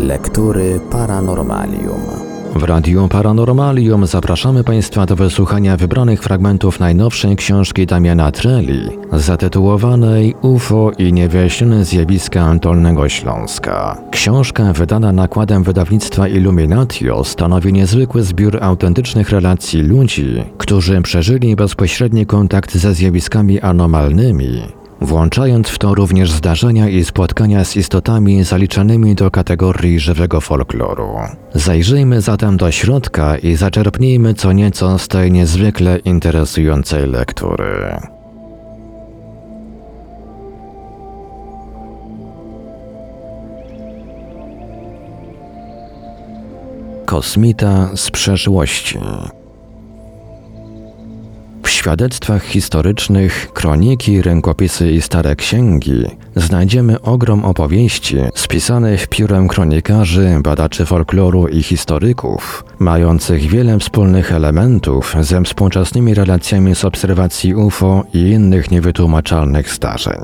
Lektury Paranormalium. W Radiu Paranormalium zapraszamy Państwa do wysłuchania wybranych fragmentów najnowszej książki Damiana Treli, zatytułowanej UFO i niewyjaśnione zjawiska Dolnego Śląska. Książka wydana nakładem wydawnictwa Illuminatio stanowi niezwykły zbiór autentycznych relacji ludzi, którzy przeżyli bezpośredni kontakt ze zjawiskami anomalnymi, włączając w to również zdarzenia i spotkania z istotami zaliczanymi do kategorii żywego folkloru. Zajrzyjmy zatem do środka i zaczerpnijmy co nieco z tej niezwykle interesującej lektury. Kosmita z przeszłości. Świadectwach historycznych, kroniki, rękopisy i stare księgi znajdziemy ogrom opowieści spisanych piórem kronikarzy, badaczy folkloru i historyków, mających wiele wspólnych elementów ze współczesnymi relacjami z obserwacji UFO i innych niewytłumaczalnych zdarzeń.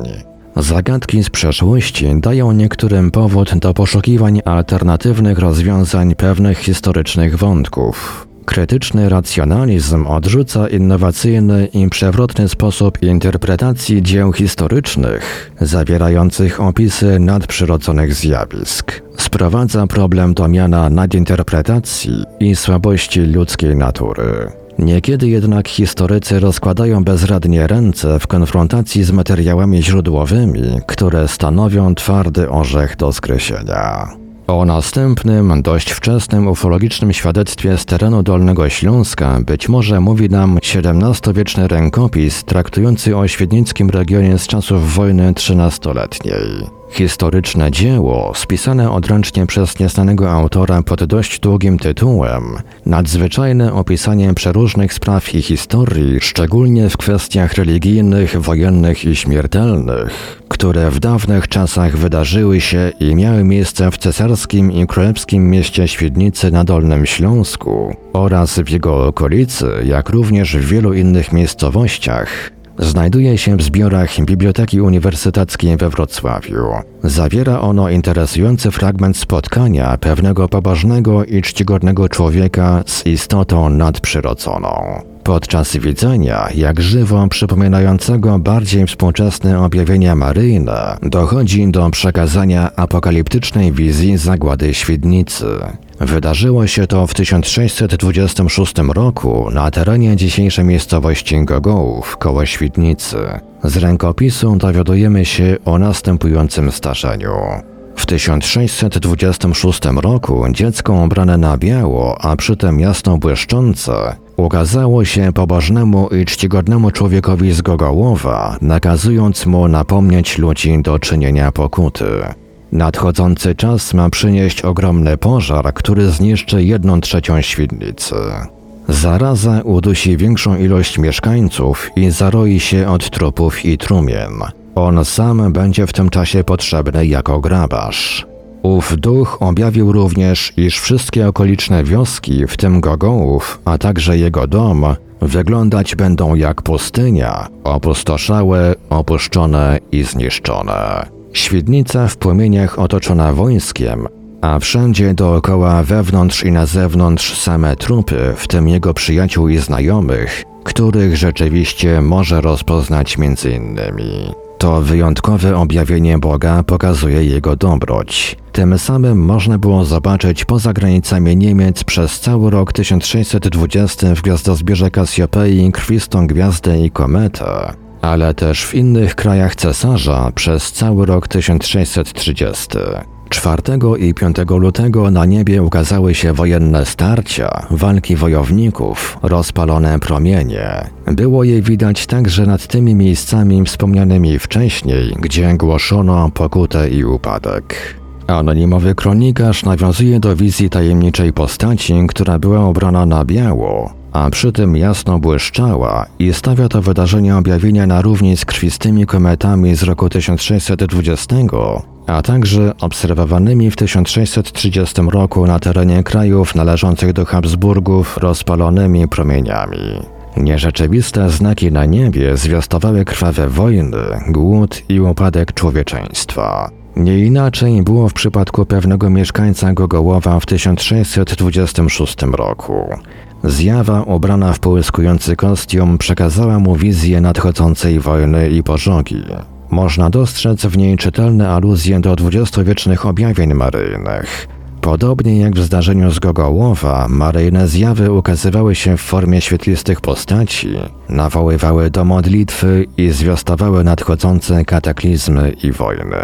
Zagadki z przeszłości dają niektórym powód do poszukiwań alternatywnych rozwiązań pewnych historycznych wątków. Krytyczny racjonalizm odrzuca innowacyjny i przewrotny sposób interpretacji dzieł historycznych, zawierających opisy nadprzyrodzonych zjawisk. Sprowadza problem do miana nadinterpretacji i słabości ludzkiej natury. Niekiedy jednak historycy rozkładają bezradnie ręce w konfrontacji z materiałami źródłowymi, które stanowią twardy orzech do skreślenia. O następnym, dość wczesnym ufologicznym świadectwie z terenu Dolnego Śląska być może mówi nam XVII-wieczny rękopis traktujący o świdnickim regionie z czasów wojny trzynastoletniej. Historyczne dzieło, spisane odręcznie przez nieznanego autora pod dość długim tytułem, nadzwyczajne opisanie przeróżnych spraw i historii, szczególnie w kwestiach religijnych, wojennych i śmiertelnych, które w dawnych czasach wydarzyły się i miały miejsce w cesarskim i królewskim mieście Świdnicy na Dolnym Śląsku oraz w jego okolicy, jak również w wielu innych miejscowościach, Znajduje się w zbiorach Biblioteki Uniwersyteckiej we Wrocławiu. Zawiera ono interesujący fragment spotkania pewnego pobożnego i czcigodnego człowieka z istotą nadprzyrodzoną. Podczas widzenia, jak żywo przypominającego bardziej współczesne objawienia maryjne, dochodzi do przekazania apokaliptycznej wizji zagłady Świdnicy. Wydarzyło się to w 1626 roku na terenie dzisiejszej miejscowości Gogołów koło Świdnicy. Z rękopisu dowiadujemy się o następującym zdarzeniu. W 1626 roku dziecko ubrane na biało, a przytem jasno błyszczące, ukazało się pobożnemu i czcigodnemu człowiekowi z Gogołowa, nakazując mu napomnieć ludzi do czynienia pokuty. Nadchodzący czas ma przynieść ogromny pożar, który zniszczy jedną trzecią świdnicy. Zaraza udusi większą ilość mieszkańców i zaroi się od trupów i trumien. On sam będzie w tym czasie potrzebny jako grabarz. Ów duch objawił również, iż wszystkie okoliczne wioski, w tym Gogołów, a także jego dom, wyglądać będą jak pustynia, opustoszałe, opuszczone i zniszczone. Świdnica w płomieniach otoczona wojskiem, a wszędzie dookoła wewnątrz i na zewnątrz same trupy, w tym jego przyjaciół i znajomych, których rzeczywiście może rozpoznać między innymi. To wyjątkowe objawienie Boga pokazuje jego dobroć. Tym samym można było zobaczyć poza granicami Niemiec przez cały rok 1620 w gwiazdozbierze Kasiopei krwistą gwiazdę i kometę, ale też w innych krajach cesarza przez cały rok 1630. 4 i 5 lutego na niebie ukazały się wojenne starcia, walki wojowników, rozpalone promienie. Było je widać także nad tymi miejscami wspomnianymi wcześniej, gdzie głoszono pokutę i upadek. Anonimowy kronikarz nawiązuje do wizji tajemniczej postaci, która była ubrana na biało, a przy tym jasno błyszczała i stawia to wydarzenie objawienia na równi z krwistymi kometami z roku 1620, a także obserwowanymi w 1630 roku na terenie krajów należących do Habsburgów rozpalonymi promieniami. Nierzeczywiste znaki na niebie zwiastowały krwawe wojny, głód i upadek człowieczeństwa. Nie inaczej było w przypadku pewnego mieszkańca Gogołowa w 1626 roku. Zjawa ubrana w połyskujący kostium przekazała mu wizję nadchodzącej wojny i pożogi. Można dostrzec w niej czytelne aluzje do dwudziestowiecznych objawień maryjnych. Podobnie jak w zdarzeniu z Gogołowa, maryjne zjawy ukazywały się w formie świetlistych postaci, nawoływały do modlitwy i zwiastowały nadchodzące kataklizmy i wojny.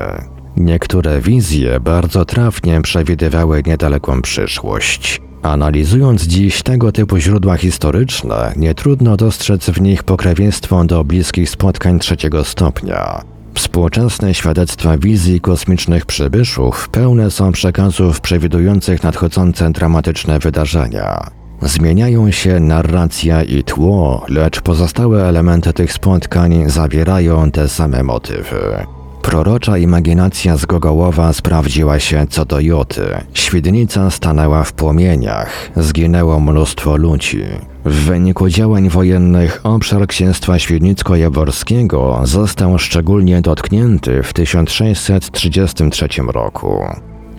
Niektóre wizje bardzo trafnie przewidywały niedaleką przyszłość. Analizując dziś tego typu źródła historyczne, nie trudno dostrzec w nich pokrewieństwo do bliskich spotkań trzeciego stopnia. Współczesne świadectwa wizji kosmicznych przybyszów pełne są przekazów przewidujących nadchodzące dramatyczne wydarzenia. Zmieniają się narracja i tło, lecz pozostałe elementy tych spotkań zawierają te same motywy. Prorocza imaginacja z Gogołowa sprawdziła się co do Joty. Świdnica stanęła w płomieniach, zginęło mnóstwo ludzi. W wyniku działań wojennych obszar księstwa świdnicko-jaworskiego został szczególnie dotknięty w 1633 roku.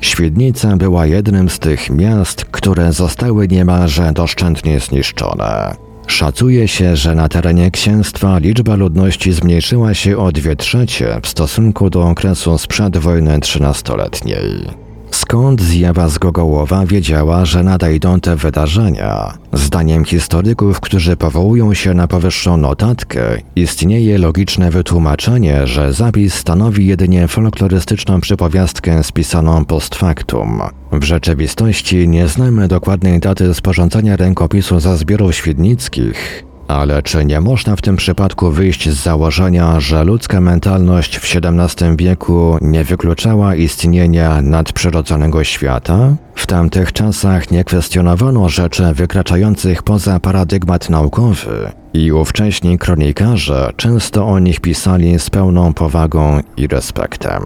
Świdnica była jednym z tych miast, które zostały niemalże doszczętnie zniszczone. Szacuje się, że na terenie księstwa liczba ludności zmniejszyła się o dwie trzecie w stosunku do okresu sprzed wojny trzynastoletniej. Skąd zjawa z Gogołowa wiedziała, że nadejdą te wydarzenia? Zdaniem historyków, którzy powołują się na powyższą notatkę, istnieje logiczne wytłumaczenie, że zapis stanowi jedynie folklorystyczną przypowiastkę spisaną post factum. W rzeczywistości nie znamy dokładnej daty sporządzenia rękopisu za zbiorów świdnickich, ale czy nie można w tym przypadku wyjść z założenia, że ludzka mentalność w XVII wieku nie wykluczała istnienia nadprzyrodzonego świata? W tamtych czasach nie kwestionowano rzeczy wykraczających poza paradygmat naukowy i ówcześni kronikarze często o nich pisali z pełną powagą i respektem.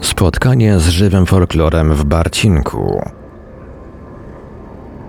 Spotkanie z żywym folklorem w Barcinku.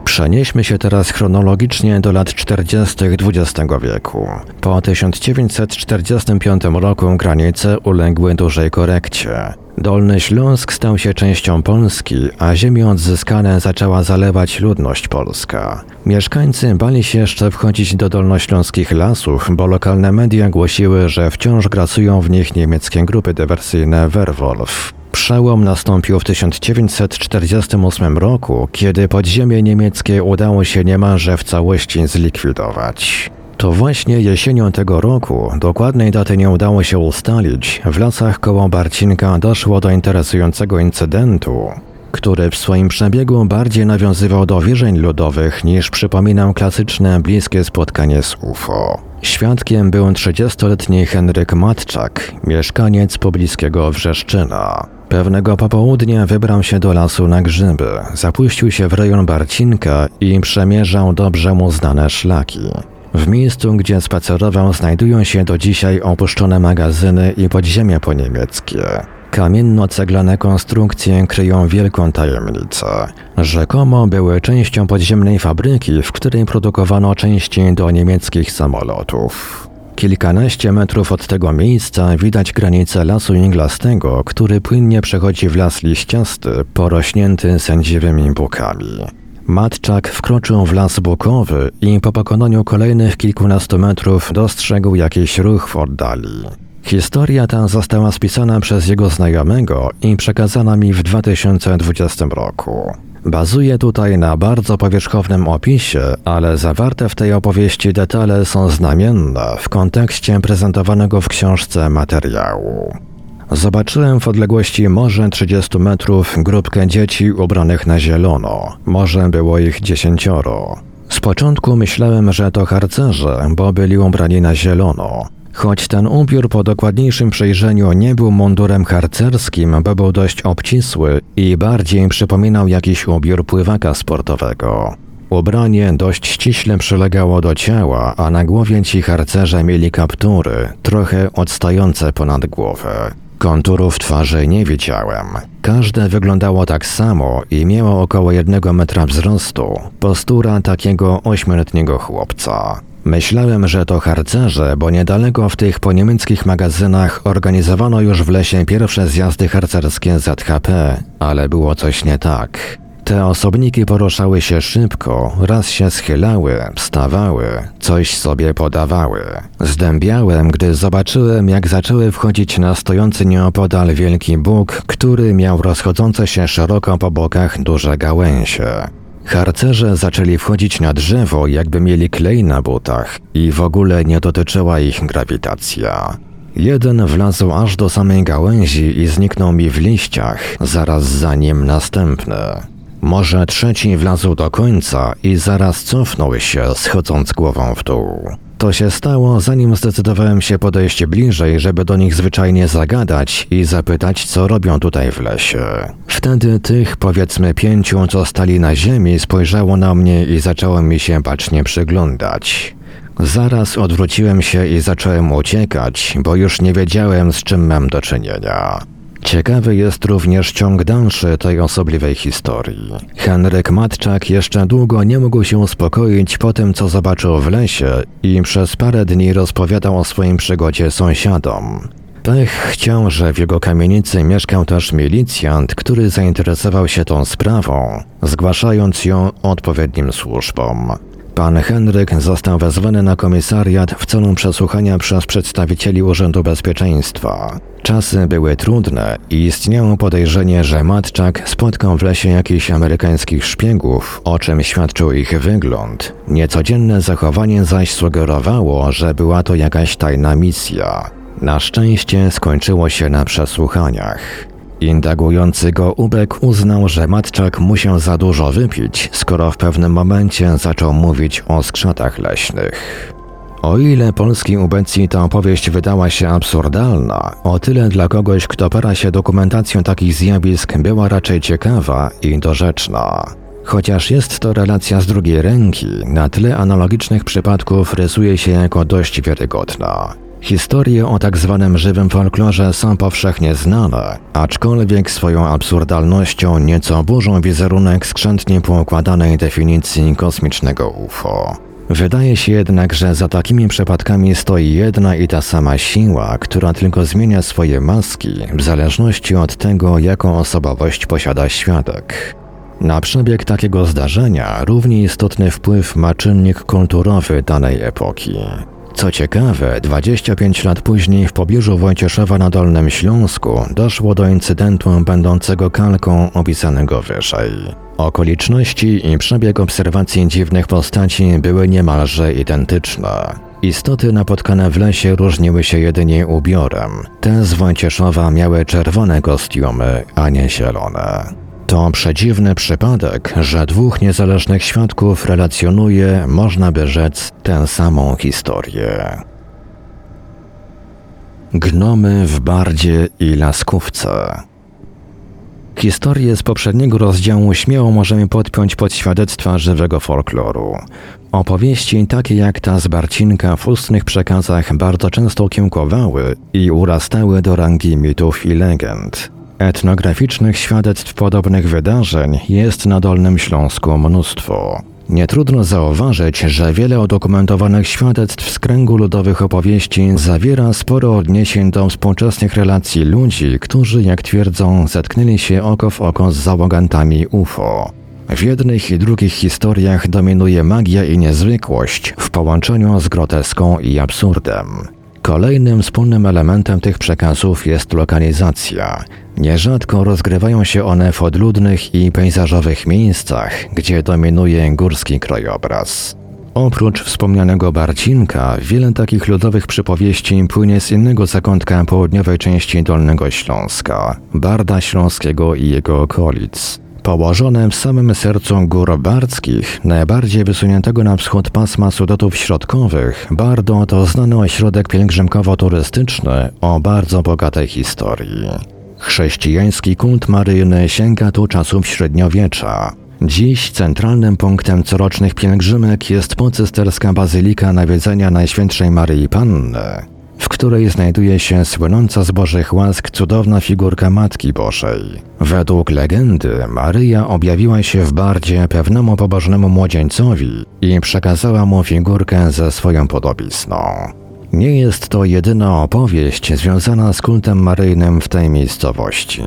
Przenieśmy się teraz chronologicznie do lat 40. XX wieku. Po 1945 roku granice uległy dużej korekcie. Dolny Śląsk stał się częścią Polski, a ziemie odzyskane zaczęła zalewać ludność polska. Mieszkańcy bali się jeszcze wchodzić do dolnośląskich lasów, bo lokalne media głosiły, że wciąż grasują w nich niemieckie grupy dywersyjne Werwolf. Przełom nastąpił w 1948 roku, kiedy podziemie niemieckie udało się niemalże w całości zlikwidować. To właśnie jesienią tego roku, dokładnej daty nie udało się ustalić, w lasach koło Barcinka doszło do interesującego incydentu, który w swoim przebiegu bardziej nawiązywał do wierzeń ludowych niż przypominał klasyczne bliskie spotkanie z UFO. Świadkiem był 30-letni Henryk Matczak, mieszkaniec pobliskiego Wrzeszczyna. Pewnego popołudnia wybrał się do lasu na grzyby, zapuścił się w rejon Barcinka i przemierzał dobrze mu znane szlaki. W miejscu, gdzie spacerował, znajdują się do dzisiaj opuszczone magazyny i podziemia poniemieckie. Kamienno-ceglane konstrukcje kryją wielką tajemnicę. Rzekomo były częścią podziemnej fabryki, w której produkowano części do niemieckich samolotów. Kilkanaście metrów od tego miejsca widać granicę lasu iglastego, który płynnie przechodzi w las liściasty, porośnięty sędziwymi bukami. Matczak wkroczył w las bukowy i po pokonaniu kolejnych kilkunastu metrów dostrzegł jakiś ruch w oddali. Historia ta została spisana przez jego znajomego i przekazana mi w 2020 roku. Bazuje tutaj na bardzo powierzchownym opisie, ale zawarte w tej opowieści detale są znamienne w kontekście prezentowanego w książce materiału. Zobaczyłem w odległości może 30 metrów grupkę dzieci ubranych na zielono. Może było ich dziesięcioro. Z początku myślałem, że to harcerze, bo byli ubrani na zielono. Choć ten ubiór po dokładniejszym przejrzeniu nie był mundurem harcerskim, bo był dość obcisły i bardziej przypominał jakiś ubiór pływaka sportowego. Ubranie dość ściśle przylegało do ciała, a na głowie ci harcerze mieli kaptury, trochę odstające ponad głowę. Konturów twarzy nie widziałem. Każde wyglądało tak samo i miało około jednego metra wzrostu, postura takiego ośmioletniego chłopca. Myślałem, że to harcerze, bo niedaleko w tych poniemieckich magazynach organizowano już w lesie pierwsze zjazdy harcerskie ZHP, ale było coś nie tak. Te osobniki poruszały się szybko, raz się schylały, wstawały, coś sobie podawały. Zdębiałem, gdy zobaczyłem, jak zaczęły wchodzić na stojący nieopodal wielki Bóg, który miał rozchodzące się szeroko po bokach duże gałęzie. Harcerze zaczęli wchodzić na drzewo, jakby mieli klej na butach i w ogóle nie dotyczyła ich grawitacja. Jeden wlazł aż do samej gałęzi i zniknął mi w liściach, zaraz za nim następny. Może trzeci wlazł do końca i zaraz cofnął się, schodząc głową w dół. To się stało, zanim zdecydowałem się podejść bliżej, żeby do nich zwyczajnie zagadać i zapytać, co robią tutaj w lesie. Wtedy tych, powiedzmy pięciu, co stali na ziemi, spojrzało na mnie i zaczęło mi się bacznie przyglądać. Zaraz odwróciłem się i zacząłem uciekać, bo już nie wiedziałem, z czym mam do czynienia. Ciekawy jest również ciąg dalszy tej osobliwej historii. Henryk Matczak jeszcze długo nie mógł się uspokoić po tym, co zobaczył w lesie i przez parę dni rozpowiadał o swoim przygodzie sąsiadom. Pech chciał, że w jego kamienicy mieszkał też milicjant, który zainteresował się tą sprawą, zgłaszając ją odpowiednim służbom. Pan Henryk został wezwany na komisariat w celu przesłuchania przez przedstawicieli Urzędu Bezpieczeństwa. Czasy były trudne i istniało podejrzenie, że Matczak spotkał w lesie jakichś amerykańskich szpiegów, o czym świadczył ich wygląd. Niecodzienne zachowanie zaś sugerowało, że była to jakaś tajna misja. Na szczęście skończyło się na przesłuchaniach. Indagujący go Ubek uznał, że Matczak musiał za dużo wypić, skoro w pewnym momencie zaczął mówić o skrzatach leśnych. O ile polskiej ubecji ta opowieść wydała się absurdalna, o tyle dla kogoś, kto para się dokumentacją takich zjawisk, była raczej ciekawa i dorzeczna. Chociaż jest to relacja z drugiej ręki, na tle analogicznych przypadków rysuje się jako dość wiarygodna. Historie o tak zwanym żywym folklorze są powszechnie znane, aczkolwiek swoją absurdalnością nieco burzą wizerunek skrzętnie poukładanej definicji kosmicznego UFO. Wydaje się jednak, że za takimi przypadkami stoi jedna i ta sama siła, która tylko zmienia swoje maski w zależności od tego, jaką osobowość posiada świadek. Na przebieg takiego zdarzenia równie istotny wpływ ma czynnik kulturowy danej epoki. Co ciekawe, 25 lat później w pobliżu Wojcieszowa na Dolnym Śląsku doszło do incydentu będącego kalką opisanego wyżej. Okoliczności i przebieg obserwacji dziwnych postaci były niemalże identyczne. Istoty napotkane w lesie różniły się jedynie ubiorem. Te z Wojcieszowa miały czerwone kostiumy, a nie zielone. To przedziwny przypadek, że dwóch niezależnych świadków relacjonuje, można by rzec, tę samą historię. Gnomy w Bardzie i Laskówce Historię z poprzedniego rozdziału śmiało możemy podpiąć pod świadectwa żywego folkloru. Opowieści takie jak ta z Barcinka w ustnych przekazach bardzo często kiełkowały i urastały do rangi mitów i legend. Etnograficznych świadectw podobnych wydarzeń jest na Dolnym Śląsku mnóstwo. Nie trudno zauważyć, że wiele udokumentowanych świadectw z kręgu ludowych opowieści zawiera sporo odniesień do współczesnych relacji ludzi, którzy, jak twierdzą, zetknęli się oko w oko z załogantami UFO. W jednych i drugich historiach dominuje magia i niezwykłość w połączeniu z groteską i absurdem. Kolejnym wspólnym elementem tych przekazów jest lokalizacja. Nierzadko rozgrywają się one w odludnych i pejzażowych miejscach, gdzie dominuje górski krajobraz. Oprócz wspomnianego Barcinka, wiele takich ludowych przypowieści płynie z innego zakątka południowej części Dolnego Śląska, Barda Śląskiego i jego okolic. Położone w samym sercu gór bardzkich, najbardziej wysuniętego na wschód pasma Sudetów Środkowych, Bardo to znany ośrodek pielgrzymkowo-turystyczny o bardzo bogatej historii. Chrześcijański kult maryjny sięga tu czasów średniowiecza. Dziś centralnym punktem corocznych pielgrzymek jest pocysterska bazylika nawiedzenia Najświętszej Maryi Panny. W której znajduje się słynąca z Bożych łask cudowna figurka Matki Bożej. Według legendy Maryja objawiła się w bardzie pewnemu pobożnemu młodzieńcowi i przekazała mu figurkę ze swoją podobizną. Nie jest to jedyna opowieść związana z kultem maryjnym w tej miejscowości.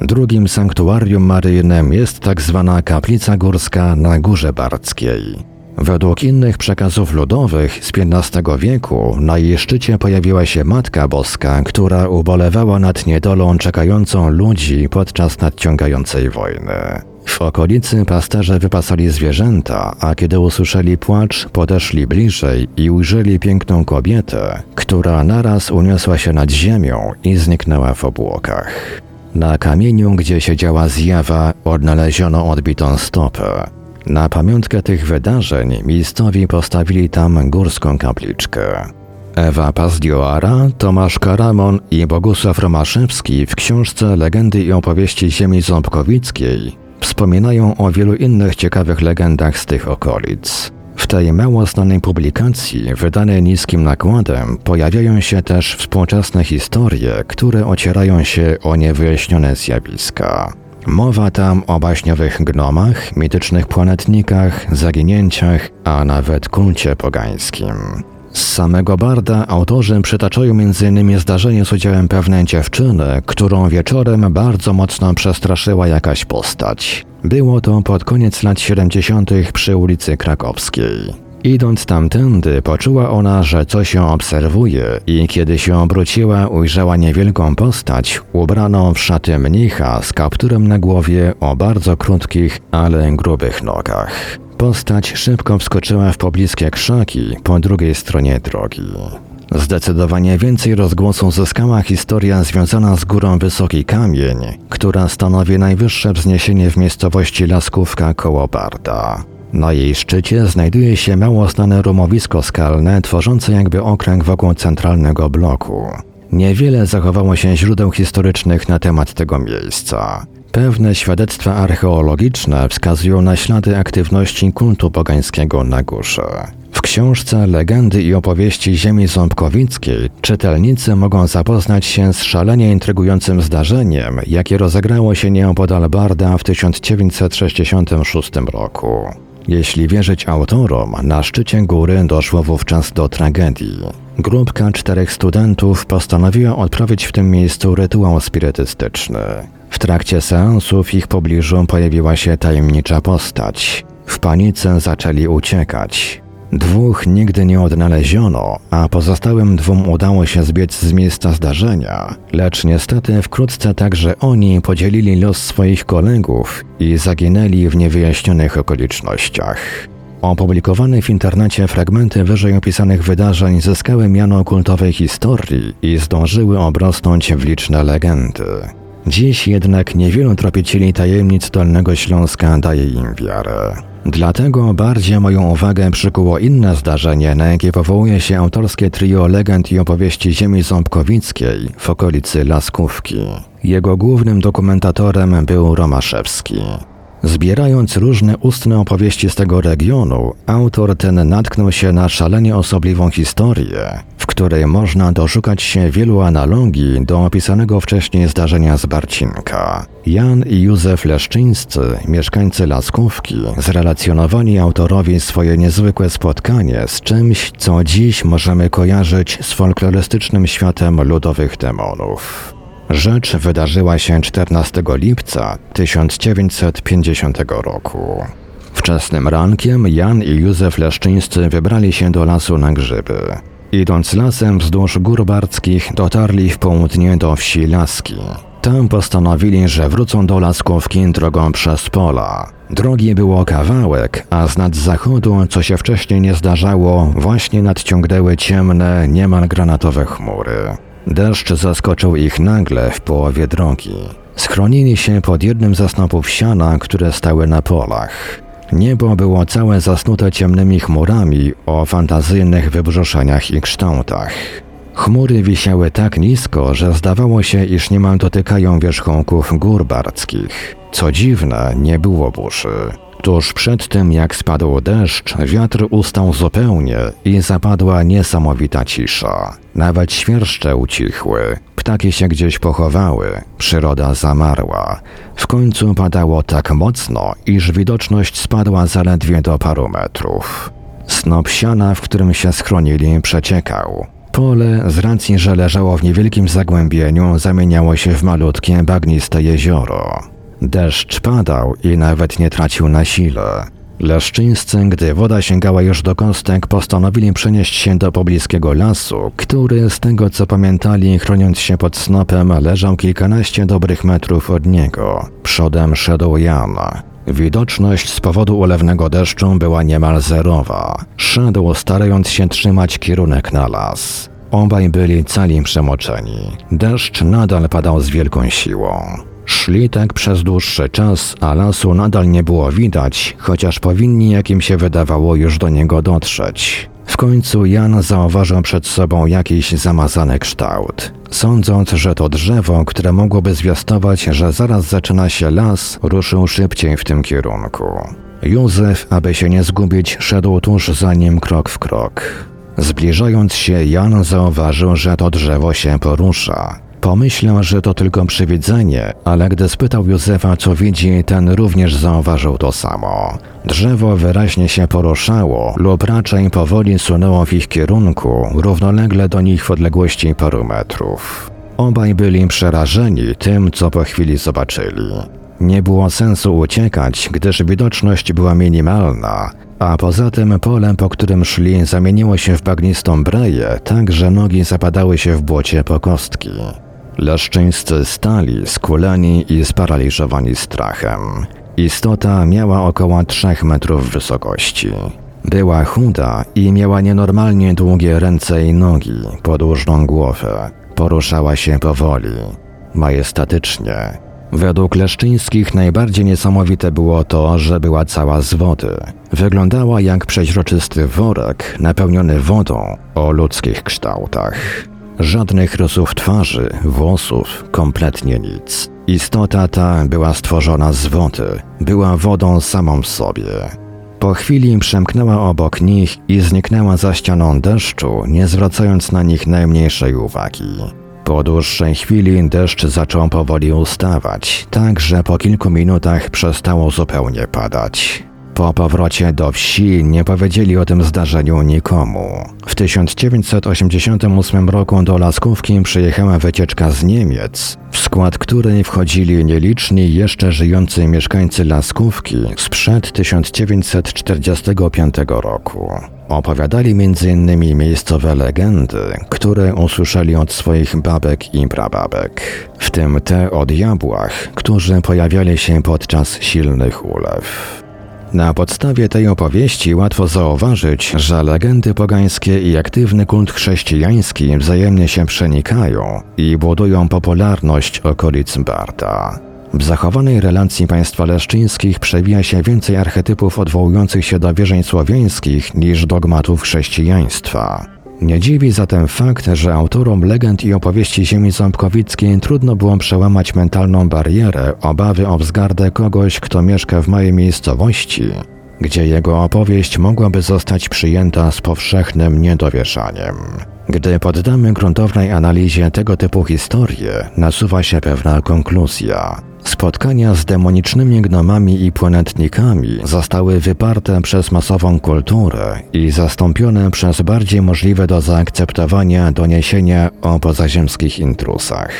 Drugim sanktuarium maryjnym jest tak zwana kaplica górska na Górze Bardzkiej. Według innych przekazów ludowych z XV wieku na jej szczycie pojawiła się Matka Boska, która ubolewała nad niedolą czekającą ludzi podczas nadciągającej wojny. W okolicy pasterze wypasali zwierzęta, a kiedy usłyszeli płacz, podeszli bliżej i ujrzeli piękną kobietę, która naraz uniosła się nad ziemią i zniknęła w obłokach. Na kamieniu, gdzie siedziała zjawa, odnaleziono odbitą stopę. Na pamiątkę tych wydarzeń miejscowi postawili tam górską kapliczkę. Ewa Pazdioara, Tomasz Karamon i Bogusław Romaszewski w książce Legendy i opowieści ziemi ząbkowickiej wspominają o wielu innych ciekawych legendach z tych okolic. W tej mało znanej publikacji, wydanej niskim nakładem, pojawiają się też współczesne historie, które ocierają się o niewyjaśnione zjawiska. Mowa tam o baśniowych gnomach, mitycznych planetnikach, zaginięciach, a nawet kulcie pogańskim. Z samego Barda autorzy przytaczają m.in. zdarzenie z udziałem pewnej dziewczyny, którą wieczorem bardzo mocno przestraszyła jakaś postać. Było to pod koniec lat 70. przy ulicy Krakowskiej. Idąc tamtędy, poczuła ona, że coś ją obserwuje i kiedy się obróciła, ujrzała niewielką postać, ubraną w szaty mnicha z kapturem na głowie o bardzo krótkich, ale grubych nogach. Postać szybko wskoczyła w pobliskie krzaki po drugiej stronie drogi. Zdecydowanie więcej rozgłosu zyskała historia związana z górą Wysoki Kamień, która stanowi najwyższe wzniesienie w miejscowości Laskówka koło Barda. Na jej szczycie znajduje się mało znane rumowisko skalne, tworzące jakby okręg wokół centralnego bloku. Niewiele zachowało się źródeł historycznych na temat tego miejsca. Pewne świadectwa archeologiczne wskazują na ślady aktywności kultu pogańskiego na górze. W książce Legendy i opowieści ziemi ząbkowickiej czytelnicy mogą zapoznać się z szalenie intrygującym zdarzeniem, jakie rozegrało się nieopodal Barda w 1966 roku. Jeśli wierzyć autorom, na szczycie góry doszło wówczas do tragedii. Grupka czterech studentów postanowiła odprawić w tym miejscu rytuał spirytystyczny. W trakcie seansu w ich pobliżu pojawiła się tajemnicza postać. W panice zaczęli uciekać. Dwóch nigdy nie odnaleziono, a pozostałym dwóm udało się zbiec z miejsca zdarzenia, lecz niestety wkrótce także oni podzielili los swoich kolegów i zaginęli w niewyjaśnionych okolicznościach. Opublikowane w internecie fragmenty wyżej opisanych wydarzeń zyskały miano kultowej historii i zdążyły obrosnąć w liczne legendy. Dziś jednak niewielu tropicieli tajemnic Dolnego Śląska daje im wiarę. Dlatego bardziej moją uwagę przykuło inne zdarzenie, na jakie powołuje się autorskie trio legend i opowieści ziemi ząbkowickiej w okolicy Laskówki. Jego głównym dokumentatorem był Romaszewski. Zbierając różne ustne opowieści z tego regionu, autor ten natknął się na szalenie osobliwą historię, w której można doszukać się wielu analogii do opisanego wcześniej zdarzenia z Barcinka. Jan i Józef Leszczyńscy, mieszkańcy Laskówki, zrelacjonowali autorowi swoje niezwykłe spotkanie z czymś, co dziś możemy kojarzyć z folklorystycznym światem ludowych demonów. Rzecz wydarzyła się 14 lipca 1950 roku. Wczesnym rankiem Jan i Józef Leszczyńscy wybrali się do lasu na grzyby. Idąc lasem wzdłuż gór barckich, dotarli w południe do wsi Laski. Tam postanowili, że wrócą do Laskówki drogą przez pola. Drogi było kawałek, a z nad zachodu, co się wcześniej nie zdarzało, właśnie nadciągnęły ciemne, niemal granatowe chmury. Deszcz zaskoczył ich nagle w połowie drogi. Schronili się pod jednym ze snopów siana, które stały na polach. Niebo było całe zasnute ciemnymi chmurami o fantazyjnych wybrzuszeniach i kształtach. Chmury wisiały tak nisko, że zdawało się, iż niemal dotykają wierzchołków gór barckich. Co dziwne, nie było burzy. Tuż przed tym, jak spadł deszcz, wiatr ustał zupełnie i zapadła niesamowita cisza. Nawet świerszcze ucichły, ptaki się gdzieś pochowały, przyroda zamarła. W końcu padało tak mocno, iż widoczność spadła zaledwie do paru metrów. Snop siana, w którym się schronili, przeciekał. Pole, z racji, że leżało w niewielkim zagłębieniu, zamieniało się w malutkie, bagniste jezioro. Deszcz padał i nawet nie tracił na sile. Leszczyńscy, gdy woda sięgała już do kostek, postanowili przenieść się do pobliskiego lasu, który, z tego co pamiętali, chroniąc się pod snopem, leżał kilkanaście dobrych metrów od niego. Przodem szedł Jan. Widoczność z powodu ulewnego deszczu była niemal zerowa. Szedł, starając się trzymać kierunek na las. Obaj byli cali przemoczeni. Deszcz nadal padał z wielką siłą. Szli tak przez dłuższy czas, a lasu nadal nie było widać, chociaż powinni, jakim się wydawało, już do niego dotrzeć. W końcu Jan zauważył przed sobą jakiś zamazany kształt. Sądząc, że to drzewo, które mogłoby zwiastować, że zaraz zaczyna się las, ruszył szybciej w tym kierunku. Józef, aby się nie zgubić, szedł tuż za nim krok w krok. Zbliżając się, Jan zauważył, że to drzewo się porusza. Pomyślał, że to tylko przywidzenie, ale gdy spytał Józefa, co widzi, ten również zauważył to samo. Drzewo wyraźnie się poruszało, lub raczej powoli sunęło w ich kierunku, równolegle do nich w odległości paru metrów. Obaj byli przerażeni tym, co po chwili zobaczyli. Nie było sensu uciekać, gdyż widoczność była minimalna, a poza tym pole, po którym szli, zamieniło się w bagnistą breję, tak że nogi zapadały się w błocie po kostki. Leszczyńscy stali, skuleni i sparaliżowani strachem. Istota miała około trzech metrów wysokości. Była chuda i miała nienormalnie długie ręce i nogi, podłużną głowę. Poruszała się powoli, majestatycznie. Według Leszczyńskich najbardziej niesamowite było to, że była cała z wody. Wyglądała jak przeźroczysty worek napełniony wodą o ludzkich kształtach. Żadnych rysów twarzy, włosów, kompletnie nic. Istota ta była stworzona z wody, była wodą samą w sobie. Po chwili przemknęła obok nich i zniknęła za ścianą deszczu, nie zwracając na nich najmniejszej uwagi. Po dłuższej chwili deszcz zaczął powoli ustawać, tak że po kilku minutach przestało zupełnie padać. Po powrocie do wsi nie powiedzieli o tym zdarzeniu nikomu. W 1988 roku do Laskówki przyjechała wycieczka z Niemiec, w skład której wchodzili nieliczni jeszcze żyjący mieszkańcy Laskówki sprzed 1945 roku. Opowiadali m.in. miejscowe legendy, które usłyszeli od swoich babek i prababek, w tym te o diabłach, którzy pojawiali się podczas silnych ulew. Na podstawie tej opowieści łatwo zauważyć, że legendy pogańskie i aktywny kult chrześcijański wzajemnie się przenikają i budują popularność okolic Barta. W zachowanej relacji państwa leszczyńskich przewija się więcej archetypów odwołujących się do wierzeń słowiańskich niż dogmatów chrześcijaństwa. Nie dziwi zatem fakt, że autorom legend i opowieści ziemi ząbkowickiej trudno było przełamać mentalną barierę obawy o wzgardę kogoś, kto mieszka w małej miejscowości, gdzie jego opowieść mogłaby zostać przyjęta z powszechnym niedowieszaniem. Gdy poddamy gruntownej analizie tego typu historie, nasuwa się pewna konkluzja. Spotkania z demonicznymi gnomami i planetnikami zostały wyparte przez masową kulturę i zastąpione przez bardziej możliwe do zaakceptowania doniesienia o pozaziemskich intrusach.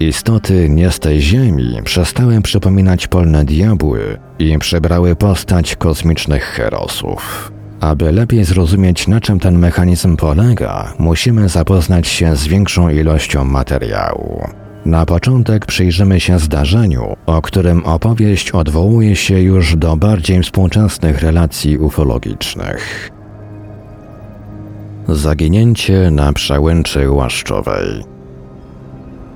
Istoty nie z tej ziemi przestały przypominać polne diabły i przybrały postać kosmicznych herosów. Aby lepiej zrozumieć, na czym ten mechanizm polega, musimy zapoznać się z większą ilością materiału. Na początek przyjrzymy się zdarzeniu, o którym opowieść odwołuje się już do bardziej współczesnych relacji ufologicznych. Zaginięcie na przełęczy Łaszczowej.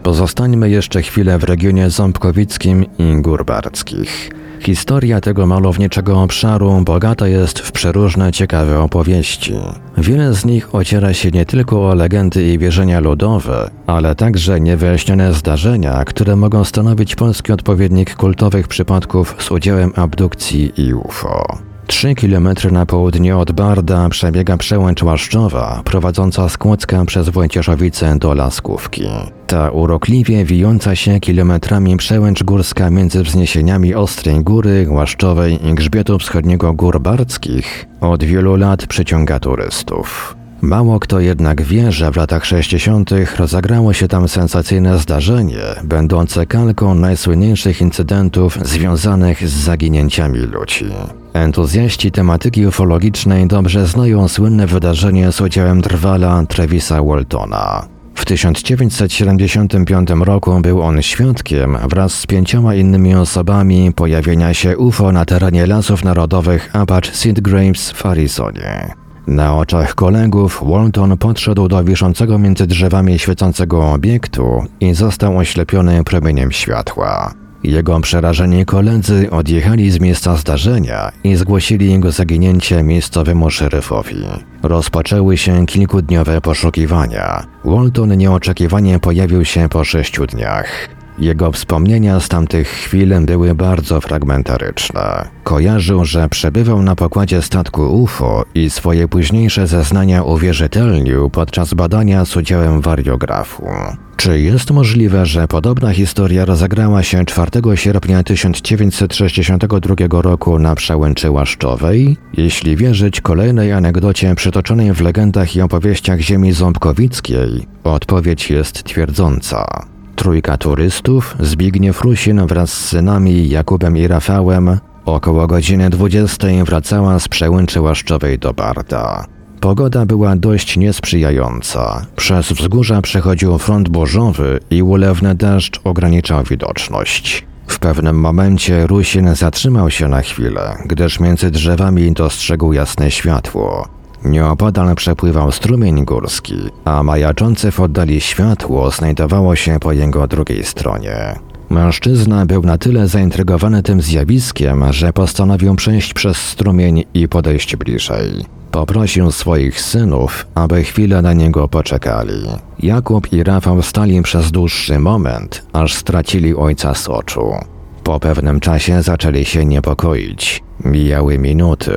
Pozostańmy jeszcze chwilę w regionie ząbkowickim i górbarskich. Historia tego malowniczego obszaru bogata jest w przeróżne ciekawe opowieści. Wiele z nich ociera się nie tylko o legendy i wierzenia ludowe, ale także niewyjaśnione zdarzenia, które mogą stanowić polski odpowiednik kultowych przypadków z udziałem abdukcji i UFO. Trzy kilometry na południe od Barda przebiega przełęcz Łaszczowa, prowadząca z przez Wojcieszowice do Laskówki. Ta urokliwie wijąca się kilometrami przełęcz górska między wzniesieniami Ostrej Góry, Łaszczowej i Grzbietu Wschodniego Gór Bardzkich od wielu lat przyciąga turystów. Mało kto jednak wie, że w latach 60. rozegrało się tam sensacyjne zdarzenie, będące kalką najsłynniejszych incydentów związanych z zaginięciami ludzi. Entuzjaści tematyki ufologicznej dobrze znają słynne wydarzenie z udziałem trwala Travisa Waltona. W 1975 roku był on świadkiem wraz z pięcioma innymi osobami pojawienia się UFO na terenie lasów narodowych Apache Seed Graves w Arizonie. Na oczach kolegów Walton podszedł do wiszącego między drzewami świecącego obiektu i został oślepiony promieniem światła. Jego przerażeni koledzy odjechali z miejsca zdarzenia i zgłosili jego zaginięcie miejscowemu szeryfowi. Rozpoczęły się kilkudniowe poszukiwania. Walton nieoczekiwanie pojawił się po sześciu dniach. Jego wspomnienia z tamtych chwil były bardzo fragmentaryczne. Kojarzył, że przebywał na pokładzie statku UFO i swoje późniejsze zeznania uwierzytelnił podczas badania z udziałem wariografu. Czy jest możliwe, że podobna historia rozegrała się 4 sierpnia 1962 roku na przełęczy Łaszczowej? Jeśli wierzyć kolejnej anegdocie przytoczonej w legendach i opowieściach ziemi ząbkowickiej, odpowiedź jest twierdząca. Trójka turystów, Zbigniew Rusin wraz z synami Jakubem i Rafałem, około godziny 20 wracała z przełęczy Łaszczowej do Barda. Pogoda była dość niesprzyjająca. Przez wzgórza przechodził front burzowy i ulewny deszcz ograniczał widoczność. W pewnym momencie Rusin zatrzymał się na chwilę, gdyż między drzewami dostrzegł jasne światło. Nieopodal przepływał strumień górski, a majaczące w oddali światło znajdowało się po jego drugiej stronie. Mężczyzna był na tyle zaintrygowany tym zjawiskiem, że postanowił przejść przez strumień i podejść bliżej. Poprosił swoich synów, aby chwilę na niego poczekali. Jakub i Rafał stali przez dłuższy moment, aż stracili ojca z oczu. Po pewnym czasie zaczęli się niepokoić. Mijały minuty.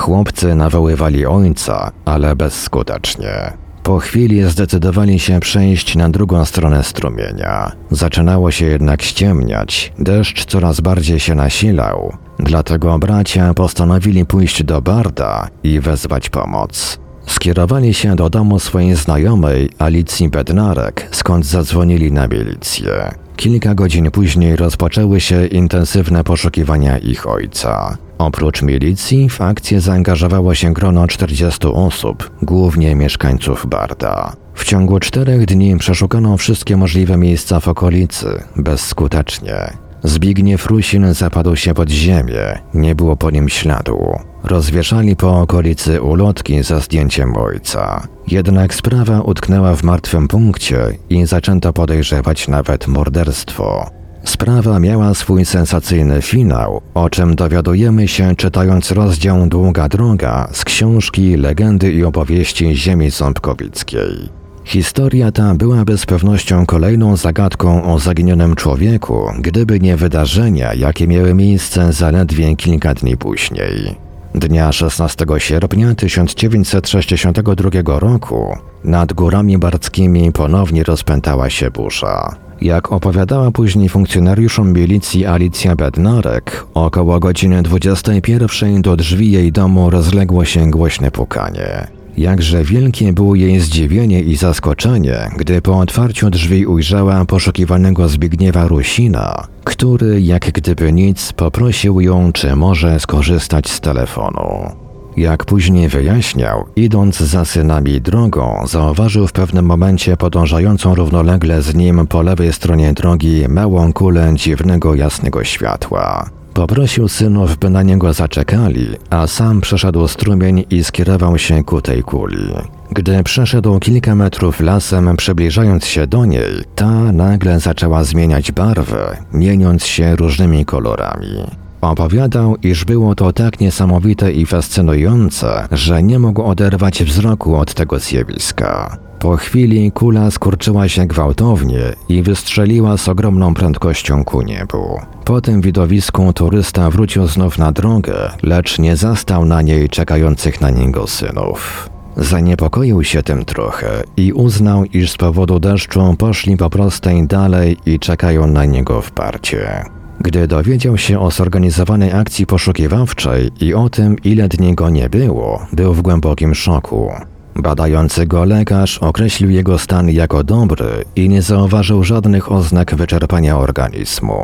Chłopcy nawoływali ojca, ale bezskutecznie. Po chwili zdecydowali się przejść na drugą stronę strumienia. Zaczynało się jednak ściemniać, deszcz coraz bardziej się nasilał, dlatego bracia postanowili pójść do Barda i wezwać pomoc. Skierowali się do domu swojej znajomej, Alicji Bednarek, skąd zadzwonili na milicję. Kilka godzin później rozpoczęły się intensywne poszukiwania ich ojca. Oprócz milicji w akcję zaangażowało się grono 40 osób, głównie mieszkańców Barda. W ciągu czterech dni przeszukano wszystkie możliwe miejsca w okolicy, bezskutecznie. Zbigniew Rusin zapadł się pod ziemię, nie było po nim śladu. Rozwieszali po okolicy ulotki za zdjęciem ojca. Jednak sprawa utknęła w martwym punkcie i zaczęto podejrzewać nawet morderstwo. Sprawa miała swój sensacyjny finał, o czym dowiadujemy się czytając rozdział Długa Droga z książki Legendy i opowieści Ziemi Ząbkowickiej. Historia ta byłaby z pewnością kolejną zagadką o zaginionym człowieku, gdyby nie wydarzenia, jakie miały miejsce zaledwie kilka dni później. Dnia 16 sierpnia 1962 roku nad górami barckimi ponownie rozpętała się burza. Jak opowiadała później funkcjonariuszom milicji Alicja Bednarek, około godziny 21 do drzwi jej domu rozległo się głośne pukanie. Jakże wielkie było jej zdziwienie i zaskoczenie, gdy po otwarciu drzwi ujrzała poszukiwanego Zbigniewa Rusina, który, jak gdyby nic, poprosił ją, czy może skorzystać z telefonu. Jak później wyjaśniał, idąc za synami drogą, zauważył w pewnym momencie podążającą równolegle z nim po lewej stronie drogi małą kulę dziwnego jasnego światła. Poprosił synów, by na niego zaczekali, a sam przeszedł strumień i skierował się ku tej kuli. Gdy przeszedł kilka metrów lasem, przybliżając się do niej, ta nagle zaczęła zmieniać barwę, mieniąc się różnymi kolorami. Opowiadał, iż było to tak niesamowite i fascynujące, że nie mógł oderwać wzroku od tego zjawiska. Po chwili kula skurczyła się gwałtownie i wystrzeliła z ogromną prędkością ku niebu. Po tym widowisku turysta wrócił znów na drogę, lecz nie zastał na niej czekających na niego synów. Zaniepokoił się tym trochę i uznał, iż z powodu deszczu poszli po prostej dalej i czekają na niego w parcie. Gdy dowiedział się o zorganizowanej akcji poszukiwawczej i o tym, ile dni go nie było, był w głębokim szoku. Badający go lekarz określił jego stan jako dobry i nie zauważył żadnych oznak wyczerpania organizmu.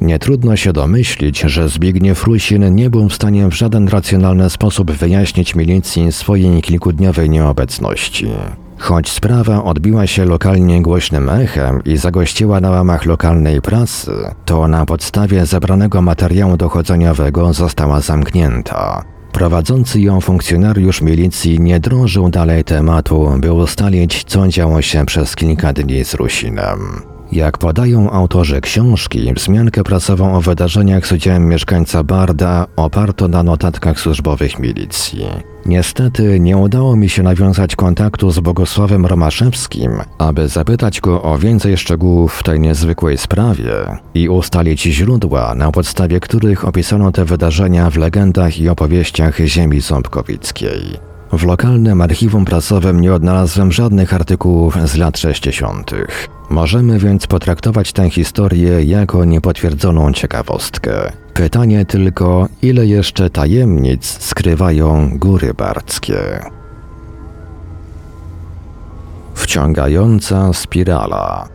Nie trudno się domyślić, że Zbigniew Rusin nie był w stanie w żaden racjonalny sposób wyjaśnić milicji swojej kilkudniowej nieobecności. Choć sprawa odbiła się lokalnie głośnym echem i zagościła na łamach lokalnej prasy, to na podstawie zebranego materiału dochodzeniowego została zamknięta. Prowadzący ją funkcjonariusz milicji nie drążył dalej tematu, by ustalić, co działo się przez kilka dni z Rusinem. Jak podają autorzy książki, wzmiankę prasową o wydarzeniach z udziałem mieszkańca Barda oparto na notatkach służbowych milicji. Niestety nie udało mi się nawiązać kontaktu z Bogosławem Romaszewskim, aby zapytać go o więcej szczegółów w tej niezwykłej sprawie i ustalić źródła, na podstawie których opisano te wydarzenia w legendach i opowieściach ziemi ząbkowickiej. W lokalnym archiwum prasowym nie odnalazłem żadnych artykułów z lat 60. Możemy więc potraktować tę historię jako niepotwierdzoną ciekawostkę. Pytanie tylko, ile jeszcze tajemnic skrywają góry bardzkie. Wciągająca spirala.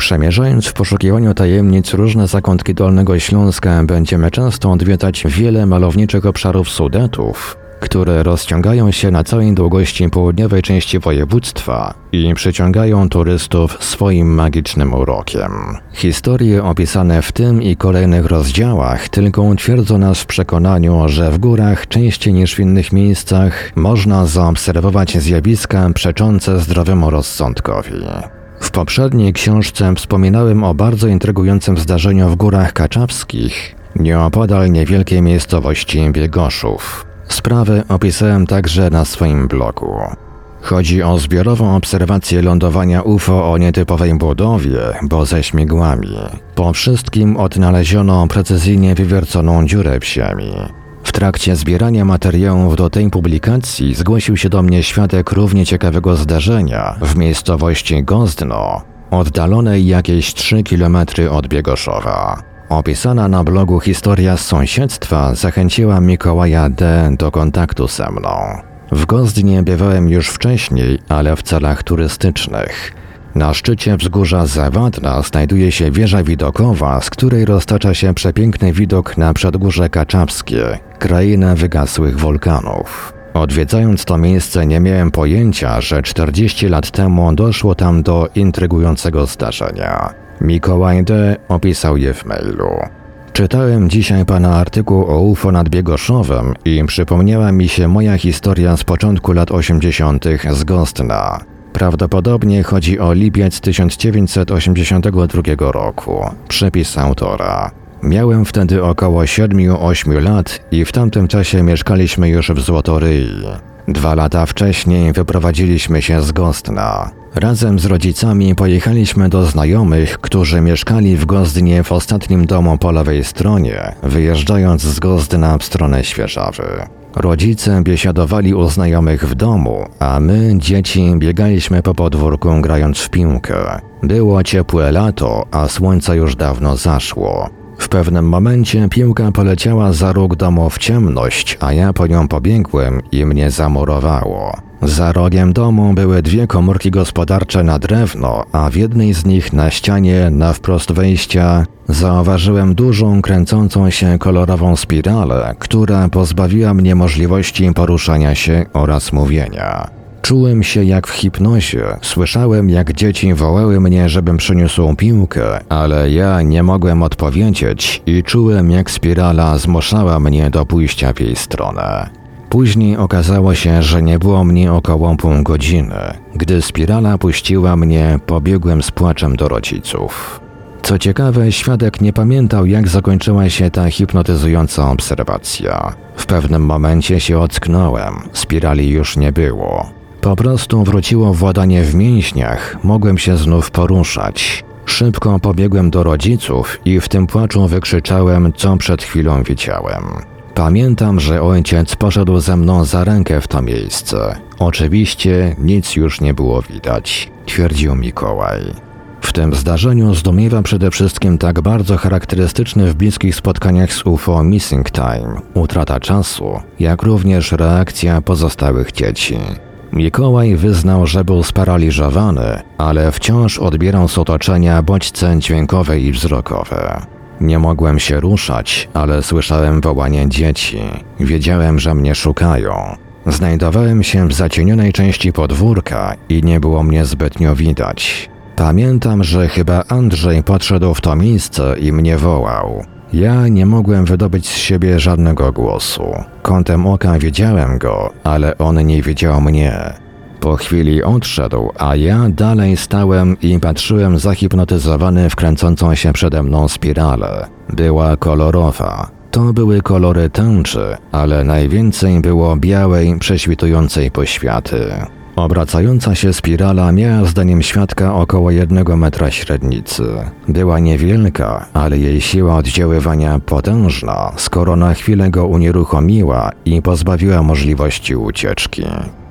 Przemierzając w poszukiwaniu tajemnic różne zakątki Dolnego Śląska, będziemy często odwiedzać wiele malowniczych obszarów Sudetów, które rozciągają się na całej długości południowej części województwa i przyciągają turystów swoim magicznym urokiem. Historie opisane w tym i kolejnych rozdziałach tylko utwierdzą nas w przekonaniu, że w górach częściej niż w innych miejscach można zaobserwować zjawiska przeczące zdrowemu rozsądkowi. W poprzedniej książce wspominałem o bardzo intrygującym zdarzeniu w Górach Kaczawskich, nieopodal niewielkiej miejscowości Biegoszów. Sprawę opisałem także na swoim blogu. Chodzi o zbiorową obserwację lądowania UFO o nietypowej budowie, bo ze śmigłami. Po wszystkim odnaleziono precyzyjnie wywierconą dziurę w ziemi. W trakcie zbierania materiałów do tej publikacji zgłosił się do mnie świadek równie ciekawego zdarzenia w miejscowości Gozdno, oddalonej jakieś 3 km od Biegoszowa. Opisana na blogu historia z sąsiedztwa zachęciła Mikołaja D. do kontaktu ze mną. W Gozdnie bywałem już wcześniej, ale w celach turystycznych. Na szczycie wzgórza Zawadna znajduje się wieża widokowa, z której roztacza się przepiękny widok na przedgórze Kaczawskie, krainę wygasłych wulkanów. Odwiedzając to miejsce nie miałem pojęcia, że 40 lat temu doszło tam do intrygującego zdarzenia. Mikołaj D. opisał je w mailu. Czytałem dzisiaj pana artykuł o UFO nad Biegoszowem i przypomniała mi się moja historia z początku lat 80. z Gostna. Prawdopodobnie chodzi o lipiec 1982 roku. Przepis autora. Miałem wtedy około 7-8 lat i w tamtym czasie mieszkaliśmy już w Złotoryi. Dwa lata wcześniej wyprowadziliśmy się z Gostna. Razem z rodzicami pojechaliśmy do znajomych, którzy mieszkali w Gozdnie w ostatnim domu po lewej stronie, wyjeżdżając z Gozdna w stronę Świeżawy. Rodzice biesiadowali u znajomych w domu, a my, dzieci, biegaliśmy po podwórku grając w piłkę. Było ciepłe lato, a słońce już dawno zaszło. W pewnym momencie piłka poleciała za róg domu w ciemność, a ja po nią pobiegłem i mnie zamurowało. Za rogiem domu były dwie komórki gospodarcze na drewno, a w jednej z nich na ścianie, na wprost wejścia, zauważyłem dużą, kręcącą się kolorową spiralę, która pozbawiła mnie możliwości poruszania się oraz mówienia. Czułem się jak w hipnozie, słyszałem jak dzieci wołały mnie, żebym przyniósł piłkę, ale ja nie mogłem odpowiedzieć i czułem jak spirala zmuszała mnie do pójścia w jej stronę. Później okazało się, że nie było mnie około pół godziny. Gdy spirala puściła mnie, pobiegłem z płaczem do rodziców. Co ciekawe, świadek nie pamiętał, jak zakończyła się ta hipnotyzująca obserwacja. W pewnym momencie się ocknąłem, spirali już nie było. Po prostu wróciło władanie w mięśniach, mogłem się znów poruszać. Szybko pobiegłem do rodziców i w tym płaczu wykrzyczałem, co przed chwilą widziałem. Pamiętam, że ojciec poszedł ze mną za rękę w to miejsce. Oczywiście nic już nie było widać, twierdził Mikołaj. W tym zdarzeniu zdumiewa przede wszystkim tak bardzo charakterystyczny w bliskich spotkaniach z UFO missing time, utrata czasu, jak również reakcja pozostałych dzieci. Mikołaj wyznał, że był sparaliżowany, ale wciąż odbierał z otoczenia bodźce dźwiękowe i wzrokowe. Nie mogłem się ruszać, ale słyszałem wołanie dzieci. Wiedziałem, że mnie szukają. Znajdowałem się w zacienionej części podwórka i nie było mnie zbytnio widać. Pamiętam, że chyba Andrzej podszedł w to miejsce i mnie wołał. Ja nie mogłem wydobyć z siebie żadnego głosu. Kątem oka widziałem go, ale on nie widział mnie. Po chwili odszedł, a ja dalej stałem i patrzyłem zahipnotyzowany w kręcącą się przede mną spiralę. Była kolorowa. To były kolory tęczy, ale najwięcej było białej, prześwitującej poświaty. Obracająca się spirala miała zdaniem świadka około jednego metra średnicy. Była niewielka, ale jej siła oddziaływania potężna, skoro na chwilę go unieruchomiła i pozbawiła możliwości ucieczki.